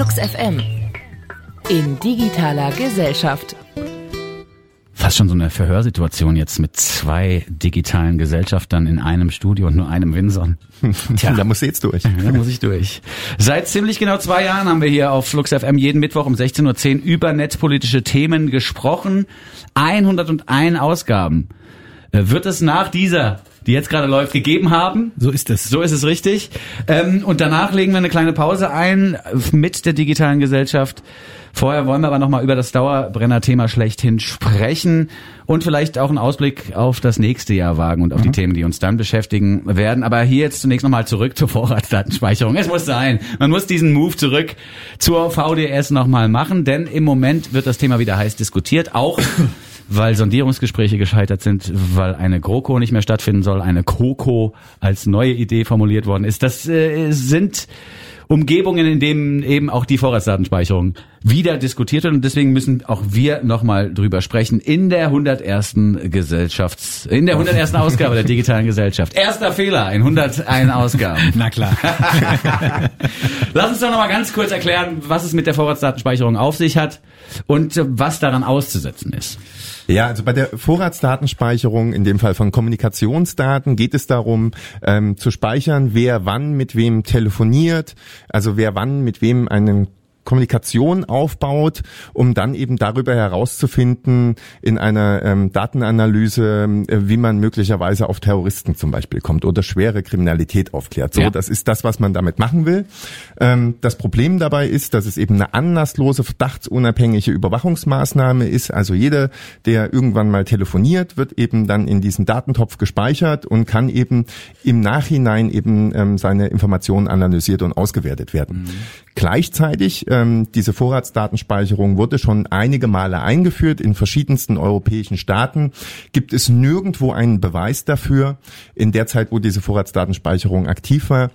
Flux FM in digitaler Gesellschaft. Fast schon so eine Verhörsituation jetzt mit zwei digitalen Gesellschaftern in einem Studio und nur einem Winson. Tja, da muss jetzt durch. Da muss ich durch. Seit ziemlich genau zwei Jahren haben wir hier auf Flux FM jeden Mittwoch um 16.10 Uhr über netzpolitische Themen gesprochen. 101 Ausgaben. Äh, wird es nach dieser die jetzt gerade läuft, gegeben haben. So ist es. So ist es richtig. Ähm, und danach legen wir eine kleine Pause ein mit der digitalen Gesellschaft. Vorher wollen wir aber nochmal über das Dauerbrenner-Thema schlechthin sprechen und vielleicht auch einen Ausblick auf das nächste Jahr wagen und auf mhm. die Themen, die uns dann beschäftigen werden. Aber hier jetzt zunächst nochmal zurück zur Vorratsdatenspeicherung. Es muss sein. Man muss diesen Move zurück zur VDS nochmal machen, denn im Moment wird das Thema wieder heiß diskutiert. Auch weil Sondierungsgespräche gescheitert sind, weil eine GroKo nicht mehr stattfinden soll, eine KOKO als neue Idee formuliert worden ist. Das äh, sind Umgebungen, in denen eben auch die Vorratsdatenspeicherung wieder diskutiert wird und deswegen müssen auch wir nochmal drüber sprechen in der 101. Gesellschafts, in der 101. Ausgabe der digitalen Gesellschaft. Erster Fehler in 101 Ausgaben. Na klar. Lass uns doch nochmal ganz kurz erklären, was es mit der Vorratsdatenspeicherung auf sich hat und was daran auszusetzen ist. Ja, also bei der Vorratsdatenspeicherung, in dem Fall von Kommunikationsdaten, geht es darum, ähm, zu speichern, wer wann mit wem telefoniert, also wer wann mit wem einen Kommunikation aufbaut, um dann eben darüber herauszufinden in einer ähm, Datenanalyse, äh, wie man möglicherweise auf Terroristen zum Beispiel kommt oder schwere Kriminalität aufklärt. So, ja. das ist das, was man damit machen will. Ähm, das Problem dabei ist, dass es eben eine anlasslose, verdachtsunabhängige Überwachungsmaßnahme ist. Also jeder, der irgendwann mal telefoniert, wird eben dann in diesen Datentopf gespeichert und kann eben im Nachhinein eben ähm, seine Informationen analysiert und ausgewertet werden. Mhm. Gleichzeitig ähm, diese Vorratsdatenspeicherung wurde schon einige Male eingeführt in verschiedensten europäischen Staaten. Gibt es nirgendwo einen Beweis dafür, in der Zeit, wo diese Vorratsdatenspeicherung aktiv war,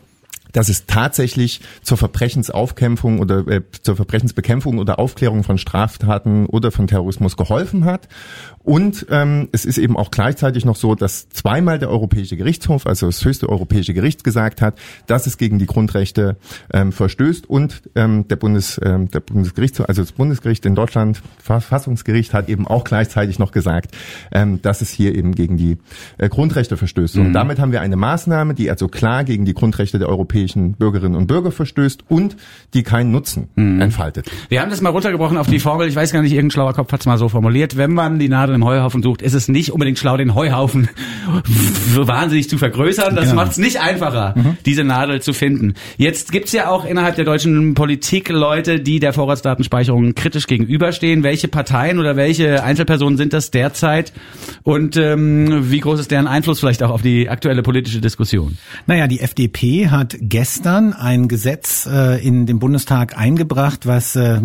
dass es tatsächlich zur Verbrechensaufkämpfung oder äh, zur Verbrechensbekämpfung oder Aufklärung von Straftaten oder von Terrorismus geholfen hat. Und ähm, es ist eben auch gleichzeitig noch so, dass zweimal der Europäische Gerichtshof, also das höchste europäische Gericht, gesagt hat, dass es gegen die Grundrechte ähm, verstößt. Und ähm, der Bundes, ähm, der Bundesgerichtshof, also das Bundesgericht in Deutschland, Verfassungsgericht, hat eben auch gleichzeitig noch gesagt, ähm, dass es hier eben gegen die äh, Grundrechte verstößt. Mhm. Und damit haben wir eine Maßnahme, die also klar gegen die Grundrechte der europäischen Bürgerinnen und Bürger verstößt und die keinen Nutzen mhm. entfaltet. Wir haben das mal runtergebrochen auf die Formel. Ich weiß gar nicht, irgendein schlauer Kopf hat es mal so formuliert. Wenn man die Nadel im Heuhaufen sucht, ist es nicht unbedingt schlau, den Heuhaufen so wahnsinnig zu vergrößern. Das genau. macht es nicht einfacher, mhm. diese Nadel zu finden. Jetzt gibt's ja auch innerhalb der deutschen Politik Leute, die der Vorratsdatenspeicherung kritisch gegenüberstehen. Welche Parteien oder welche Einzelpersonen sind das derzeit? Und ähm, wie groß ist deren Einfluss vielleicht auch auf die aktuelle politische Diskussion? Naja, die FDP hat gestern ein Gesetz äh, in den Bundestag eingebracht, was äh,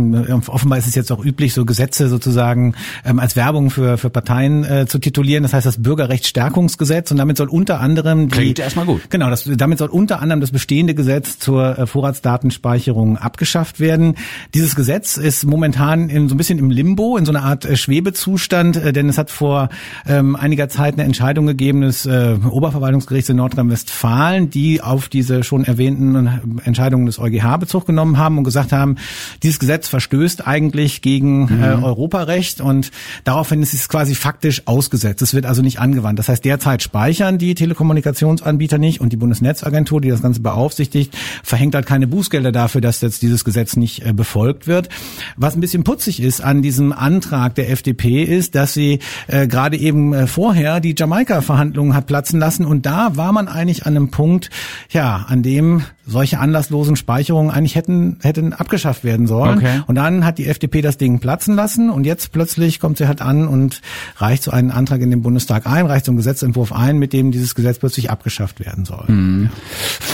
offenbar ist es jetzt auch üblich, so Gesetze sozusagen ähm, als Werbung für für Parteien äh, zu titulieren. Das heißt das Bürgerrechtsstärkungsgesetz und damit soll unter anderem die, Klingt erstmal gut. Genau, das, damit soll unter anderem das bestehende Gesetz zur äh, Vorratsdatenspeicherung abgeschafft werden. Dieses Gesetz ist momentan in so ein bisschen im Limbo, in so einer Art äh, Schwebezustand, äh, denn es hat vor ähm, einiger Zeit eine Entscheidung gegeben des äh, Oberverwaltungsgerichts in Nordrhein-Westfalen, die auf diese schon erwähnten Entscheidungen des EuGH Bezug genommen haben und gesagt haben, dieses Gesetz verstößt eigentlich gegen mhm. äh, Europarecht und daraufhin ist es quasi faktisch ausgesetzt. Es wird also nicht angewandt. Das heißt, derzeit speichern die Telekommunikationsanbieter nicht und die Bundesnetzagentur, die das Ganze beaufsichtigt, verhängt halt keine Bußgelder dafür, dass jetzt dieses Gesetz nicht äh, befolgt wird. Was ein bisschen putzig ist an diesem Antrag der FDP ist, dass sie äh, gerade eben äh, vorher die Jamaika-Verhandlungen hat platzen lassen und da war man eigentlich an einem Punkt, ja, an dem dem solche anlasslosen Speicherungen eigentlich hätten, hätten abgeschafft werden sollen. Okay. Und dann hat die FDP das Ding platzen lassen und jetzt plötzlich kommt sie halt an und reicht so einen Antrag in den Bundestag ein, reicht so einen Gesetzentwurf ein, mit dem dieses Gesetz plötzlich abgeschafft werden soll. Mhm.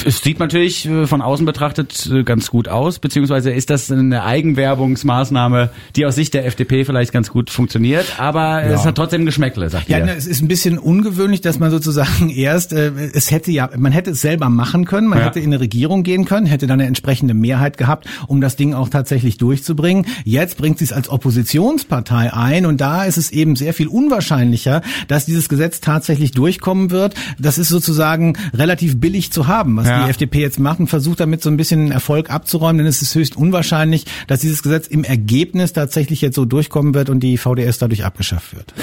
Es sieht natürlich äh, von außen betrachtet äh, ganz gut aus, beziehungsweise ist das eine Eigenwerbungsmaßnahme, die aus Sicht der FDP vielleicht ganz gut funktioniert, aber ja. es hat trotzdem Geschmäckle, sagt Ja, ihr. es ist ein bisschen ungewöhnlich, dass man sozusagen erst, äh, es hätte ja, man hätte es selber machen können, man ja. hätte in eine Regierung Regierung gehen können, hätte dann eine entsprechende Mehrheit gehabt, um das Ding auch tatsächlich durchzubringen. Jetzt bringt sie es als Oppositionspartei ein und da ist es eben sehr viel unwahrscheinlicher, dass dieses Gesetz tatsächlich durchkommen wird. Das ist sozusagen relativ billig zu haben, was Ja. die FDP jetzt macht und versucht damit so ein bisschen Erfolg abzuräumen, denn es ist höchst unwahrscheinlich, dass dieses Gesetz im Ergebnis tatsächlich jetzt so durchkommen wird und die VDS dadurch abgeschafft wird.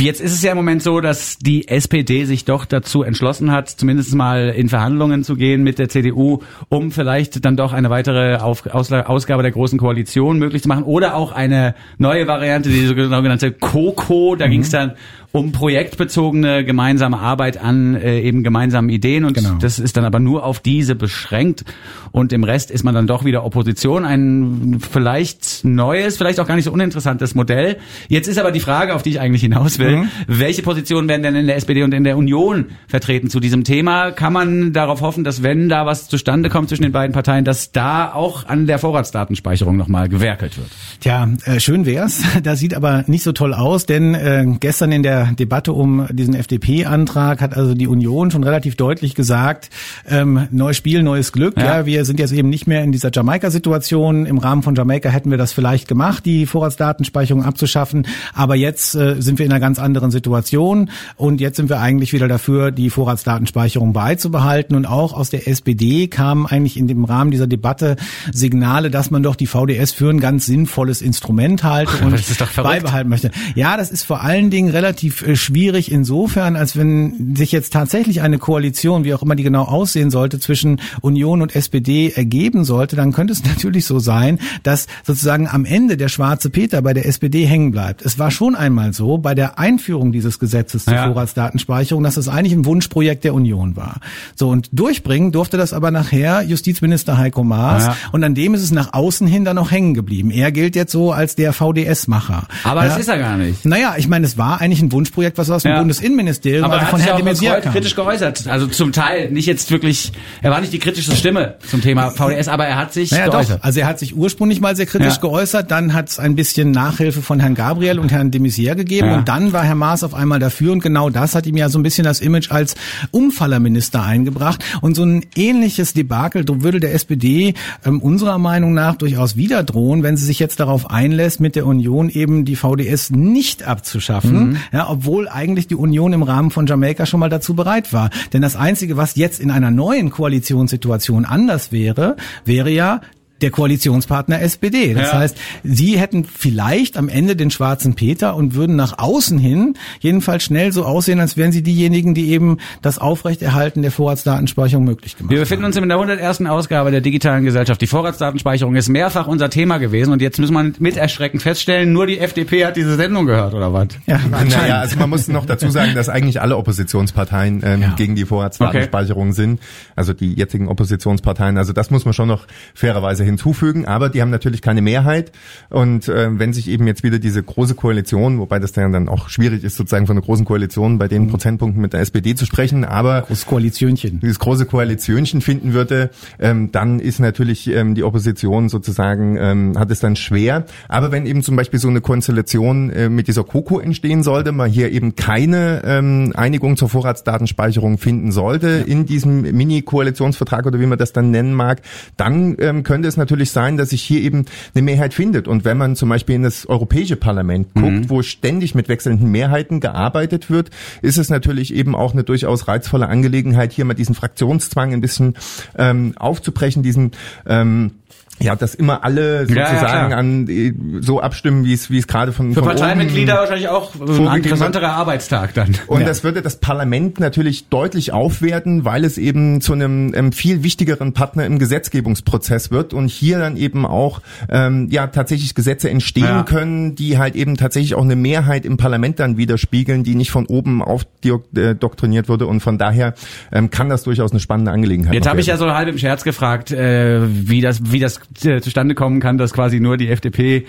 Jetzt ist es ja im Moment so, dass die SPD sich doch dazu entschlossen hat, zumindest mal in Verhandlungen zu gehen mit der CDU, um vielleicht dann doch eine weitere Auf Ausgabe der Großen Koalition möglich zu machen oder auch eine neue Variante, die sogenannte COCO. Da ging es dann um projektbezogene gemeinsame Arbeit an äh, eben gemeinsamen Ideen und Genau. das ist dann aber nur auf diese beschränkt und im Rest ist man dann doch wieder Opposition. Ein vielleicht neues, vielleicht auch gar nicht so uninteressantes Modell. Jetzt ist aber die Frage, auf die ich eigentlich hinaus will, Mhm. welche Positionen werden denn in der SPD und in der Union vertreten zu diesem Thema? Kann man darauf hoffen, dass wenn da was zustande kommt zwischen den beiden Parteien, dass da auch an der Vorratsdatenspeicherung nochmal gewerkelt wird? Tja, äh, schön wär's. Das sieht aber nicht so toll aus, denn äh, gestern in der Debatte um diesen FDP-Antrag hat also die Union schon relativ deutlich gesagt, ähm, neues Spiel, neues Glück. Ja. Ja. wir sind jetzt eben nicht mehr in dieser Jamaika-Situation. Im Rahmen von Jamaika hätten wir das vielleicht gemacht, die Vorratsdatenspeicherung abzuschaffen. Aber jetzt äh, sind wir in einer ganz anderen Situation und jetzt sind wir eigentlich wieder dafür, die Vorratsdatenspeicherung beizubehalten. Und auch aus der SPD kamen eigentlich in dem Rahmen dieser Debatte Signale, dass man doch die VDS für ein ganz sinnvolles Instrument halte und beibehalten möchte. Ja, das ist vor allen Dingen relativ äh, schwierig insofern, als wenn sich jetzt tatsächlich eine Koalition, wie auch immer die genau aussehen sollte, zwischen Union und SPD ergeben sollte, dann könnte es natürlich so sein, dass sozusagen am Ende der schwarze Peter bei der SPD hängen bleibt. Es war schon einmal so bei der Einführung dieses Gesetzes zur Ja. Vorratsdatenspeicherung, dass es eigentlich ein Wunschprojekt der Union war. So und durchbringen durfte das aber nachher Justizminister Heiko Maas Ja. und an dem ist es nach außen hin dann noch hängen geblieben. Er gilt jetzt so als der VDS-Macher. Aber ja. das ist er gar nicht. Naja, ich meine, es war eigentlich ein Wunschprojekt, was aus dem Ja. Bundesinnenministerium, Aber also von Herrn de Maizière kritisch geäußert. Also zum Teil nicht jetzt wirklich, er war nicht die kritischste Stimme zum Thema VDS, aber er hat sich Naja, geäußert. doch. Also er hat sich ursprünglich mal sehr kritisch Ja. geäußert, dann hat es ein bisschen Nachhilfe von Herrn Gabriel und Herrn de Maizière gegeben Ja. und dann war Herr Maas auf einmal dafür und genau das hat ihm ja so ein bisschen das Image als Umfallerminister eingebracht und so ein ähnliches Debakel würde der SPD ähm, unserer Meinung nach durchaus wieder drohen, wenn sie sich jetzt darauf einlässt, mit der Union eben die VDS nicht abzuschaffen, Mhm. ja, obwohl eigentlich die Union im Rahmen von Jamaika schon mal dazu bereit war. Denn das Einzige, was jetzt in einer neuen Koalitionssituation anders wäre, wäre ja, der Koalitionspartner SPD. Das Ja. heißt, sie hätten vielleicht am Ende den schwarzen Peter und würden nach außen hin jedenfalls schnell so aussehen, als wären sie diejenigen, die eben das Aufrechterhalten der Vorratsdatenspeicherung möglich gemacht Wir befinden uns in der 101. Ausgabe der digitalen Gesellschaft. Die Vorratsdatenspeicherung ist mehrfach unser Thema gewesen und jetzt muss man mit Erschrecken feststellen, nur die FDP hat diese Sendung gehört, oder was? Ja, Naja, also man muss noch dazu sagen, dass eigentlich alle Oppositionsparteien ähm, Ja. gegen die Vorratsdatenspeicherung sind. Also die jetzigen Oppositionsparteien. Also das muss man schon noch fairerweise hinzufügen. Aber die haben natürlich keine Mehrheit. Und äh, wenn sich eben jetzt wieder diese große Koalition, wobei das dann auch schwierig ist, sozusagen von einer großen Koalition bei den Prozentpunkten mit der SPD zu sprechen, aber Das Koalitionchen. dieses große Koalitionchen finden würde, ähm, dann ist natürlich ähm, die Opposition sozusagen, ähm, hat es dann schwer. Aber wenn eben zum Beispiel so eine Konstellation äh, mit dieser Coco entstehen sollte, man hier eben keine ähm, Einigung zur Vorratsdatenspeicherung finden sollte in diesem Mini-Koalitionsvertrag oder wie man das dann nennen mag, dann ähm, könnte es natürlich sein, dass sich hier eben eine Mehrheit findet. Und wenn man zum Beispiel in das Europäische Parlament guckt, wo ständig mit wechselnden Mehrheiten gearbeitet wird, ist es natürlich eben auch eine durchaus reizvolle Angelegenheit, hier mal diesen Fraktionszwang ein bisschen ähm, aufzubrechen, diesen ähm, ja, dass immer alle Ja, ja, sozusagen klar. an äh, so abstimmen, wie es wie es gerade von Für von Parteimitglieder oben wahrscheinlich auch ein vorgegeben interessanterer Arbeitstag dann. und Ja. das würde das Parlament natürlich deutlich aufwerten, weil es eben zu einem ähm, viel wichtigeren Partner im Gesetzgebungsprozess wird und hier dann eben auch ähm, ja tatsächlich Gesetze entstehen Ja. können, die halt eben tatsächlich auch eine Mehrheit im Parlament dann widerspiegeln, die nicht von oben aufdoktriniert wurde und von daher ähm, kann das durchaus eine spannende Angelegenheit Jetzt habe ich ja so halb im Scherz gefragt, äh, wie das, wie das äh, zustande kommen kann, dass quasi nur die FDP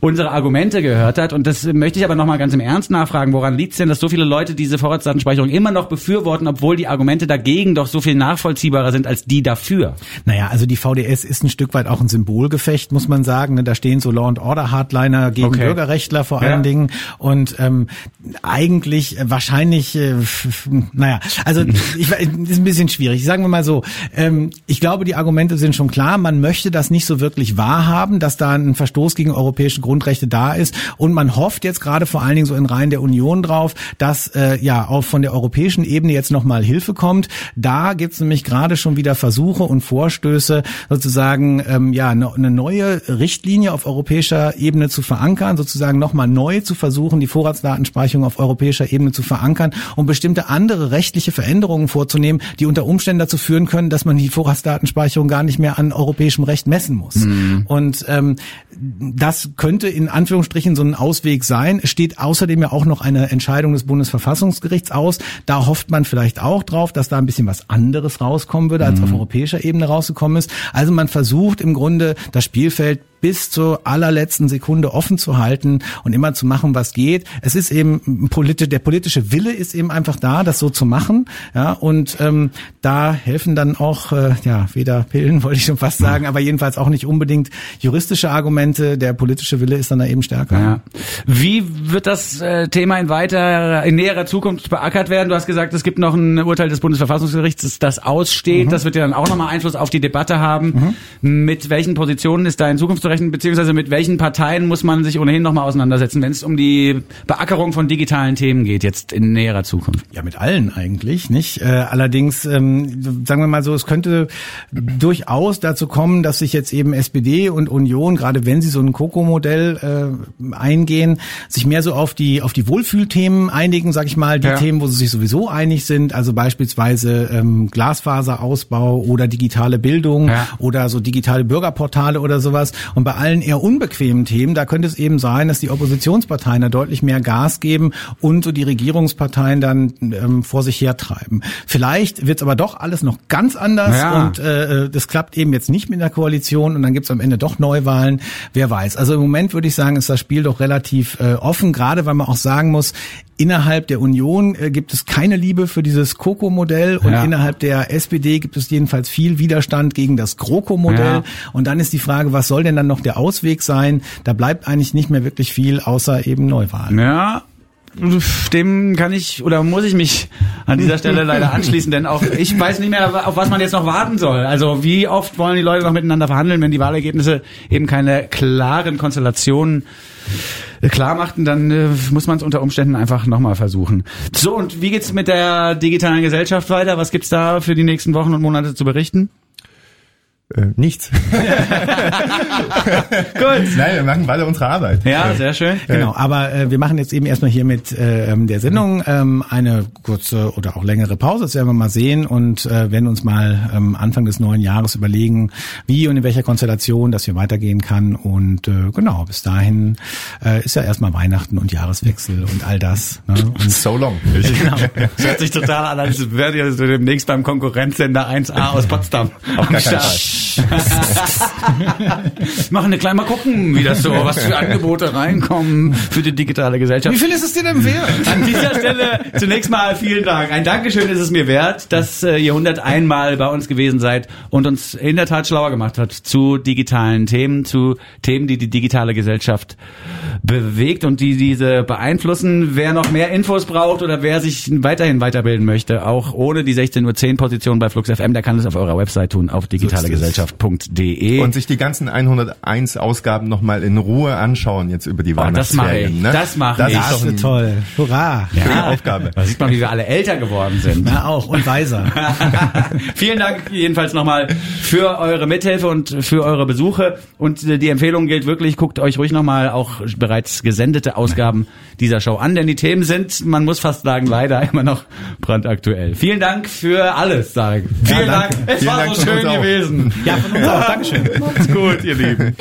unsere Argumente gehört hat. Und das möchte ich aber nochmal ganz im Ernst nachfragen. Woran liegt es denn, dass so viele Leute diese Vorratsdatenspeicherung immer noch befürworten, obwohl die Argumente dagegen doch so viel nachvollziehbarer sind als die dafür? Naja, also die VDS ist ein Stück weit auch ein Symbolgefecht, muss man sagen. Ne? Da stehen so Law and Order Hardliner gegen Okay. Bürgerrechtler vor allen Ja. Dingen. Und ähm, eigentlich äh, wahrscheinlich, äh, naja, also ich, ist ein bisschen schwierig. Sagen wir mal so, ähm, ich glaube, die Argumente sind schon klar. Man möchte das nicht so wirklich wahrhaben, dass da ein Verstoß gegen europäische Grundrechte da ist. Und man hofft jetzt gerade vor allen Dingen so in Reihen der Union drauf, dass äh, ja auch von der europäischen Ebene jetzt nochmal Hilfe kommt. Da gibt es nämlich gerade schon wieder Versuche und Vorstöße, sozusagen ähm, ja ne- eine neue Richtlinie auf europäischer Ebene zu verankern, sozusagen nochmal neu zu versuchen, die Vorratsdatenspeicherung auf europäischer Ebene zu verankern und bestimmte andere rechtliche Veränderungen vorzunehmen, die unter Umständen dazu führen können, dass man die Vorratsdatenspeicherung gar nicht mehr an europäischem Recht messen muss. Und ähm, das könnte in Anführungsstrichen so ein Ausweg sein. Es steht außerdem ja auch noch eine Entscheidung des Bundesverfassungsgerichts aus. Da hofft man vielleicht auch drauf, dass da ein bisschen was anderes rauskommen würde, als auf europäischer Ebene rausgekommen ist. Also man versucht im Grunde das Spielfeld bis zur allerletzten Sekunde offen zu halten und immer zu machen, was geht. Es ist eben politi der politische Wille ist eben einfach da, das so zu machen. Ja, und ähm, da helfen dann auch äh, ja weder Pillen, wollte ich schon fast sagen, aber jedenfalls auch nicht unbedingt juristische Argumente. Der politische Wille ist dann da eben stärker. Ja. Wie wird das äh, Thema in weiter, in näherer Zukunft beackert werden? Du hast gesagt, es gibt noch ein Urteil des Bundesverfassungsgerichts, das- das aussteht. Das wird ja dann auch nochmal Einfluss auf die Debatte haben. Mit welchen Positionen ist da in Zukunft zu rechnen, beziehungsweise mit welchen Parteien muss man sich ohnehin nochmal auseinandersetzen, wenn es um die Beackerung von digitalen Themen geht, jetzt in näherer Zukunft? Ja, mit allen eigentlich, nicht? Äh, allerdings, ähm, sagen wir mal so, es könnte durchaus dazu kommen, dass sich jetzt eben SPD und Union, gerade wenn sie so ein Coco-Modell äh, eingehen, sich mehr so auf die auf die Wohlfühlthemen einigen, sag ich mal, die Ja. Themen, wo sie sich sowieso einig sind, also beispielsweise ähm, Glasfaserausbau oder digitale Bildung Ja. oder so digitale Bürgerportale oder sowas. Und bei allen eher unbequemen Themen, da könnte es eben sein, dass die Oppositionsparteien da deutlich mehr Gas geben und so die Regierungsparteien dann ähm, vor sich hertreiben. Vielleicht wird es aber doch alles noch ganz anders Ja. und äh, das klappt eben jetzt nicht mit der Koalition und dann gibt es am Ende doch Neuwahlen. Wer weiß. Also im Moment würde ich sagen, ist das Spiel doch relativ äh, offen, gerade weil man auch sagen muss, innerhalb der Union äh, gibt es keine Liebe für dieses Coco-Modell und Ja. innerhalb der SPD gibt es jedenfalls viel Widerstand gegen das GroKo-Modell. Ja. Und dann ist die Frage, was soll denn dann noch der Ausweg sein? Da bleibt eigentlich nicht mehr wirklich viel, außer eben Neuwahlen. Ja, dem kann ich oder muss ich mich an dieser Stelle leider anschließen, denn auch ich weiß nicht mehr, auf was man jetzt noch warten soll. Also wie oft wollen die Leute noch miteinander verhandeln, wenn die Wahlergebnisse eben keine klaren Konstellationen klar machten, dann äh, muss man es unter Umständen einfach nochmal versuchen. So, und wie geht's mit der digitalen Gesellschaft weiter? Was gibt's da für die nächsten Wochen und Monate zu berichten? Äh, nichts. Gut. Nein, wir machen weiter unsere Arbeit. Ja, sehr schön. Genau, aber äh, wir machen jetzt eben erstmal hier mit äh, ähm, der Sendung ähm, eine kurze oder auch längere Pause, das werden wir mal sehen und äh, werden uns mal ähm, Anfang des neuen Jahres überlegen, wie und in welcher Konstellation das hier weitergehen kann und äh, genau, bis dahin äh, ist ja erstmal Weihnachten und Jahreswechsel und all das. Ne? Und So long. genau. Das hört sich total an, als wäre ihr demnächst beim Konkurrenzsender 1A aus Potsdam. Auf am Start. Machen eine kleine, mal gucken, wie das so, was für Angebote reinkommen für die digitale Gesellschaft. Wie viel ist es dir denn wert? An dieser Stelle zunächst mal vielen Dank. Ein Dankeschön ist es mir wert, dass äh, ihr 101 Mal bei uns gewesen seid und uns in der Tat schlauer gemacht habt zu digitalen Themen, zu Themen, die die digitale Gesellschaft bewegt und die diese beeinflussen. Wer noch mehr Infos braucht oder wer sich weiterhin weiterbilden möchte, auch ohne die 16.10 Uhr Position bei Flux FM, der kann es auf eurer Website tun, auf digitalegesellschaft.de. Und sich die ganzen 101 Ausgaben nochmal in Ruhe anschauen jetzt über die Oh, das mache Weihnachtsferien. ich. ne? Das mache das ich. Ist toll. Hurra. schöne Aufgabe. Da sieht man, wie wir alle älter geworden sind. Ja, auch. Und weiser. Vielen Dank jedenfalls nochmal für eure Mithilfe und für eure Besuche. Und äh, die Empfehlung gilt wirklich, guckt euch ruhig nochmal auch bereits gesendete Ausgaben dieser Show an, denn die Themen sind, man muss fast sagen, leider immer noch brandaktuell. Vielen Dank für alles, sage ich. Vielen danke. Dank. Es Vielen war Dank so schön gewesen. Ja, von uns auch. Dankeschön. Macht's gut, ihr Lieben.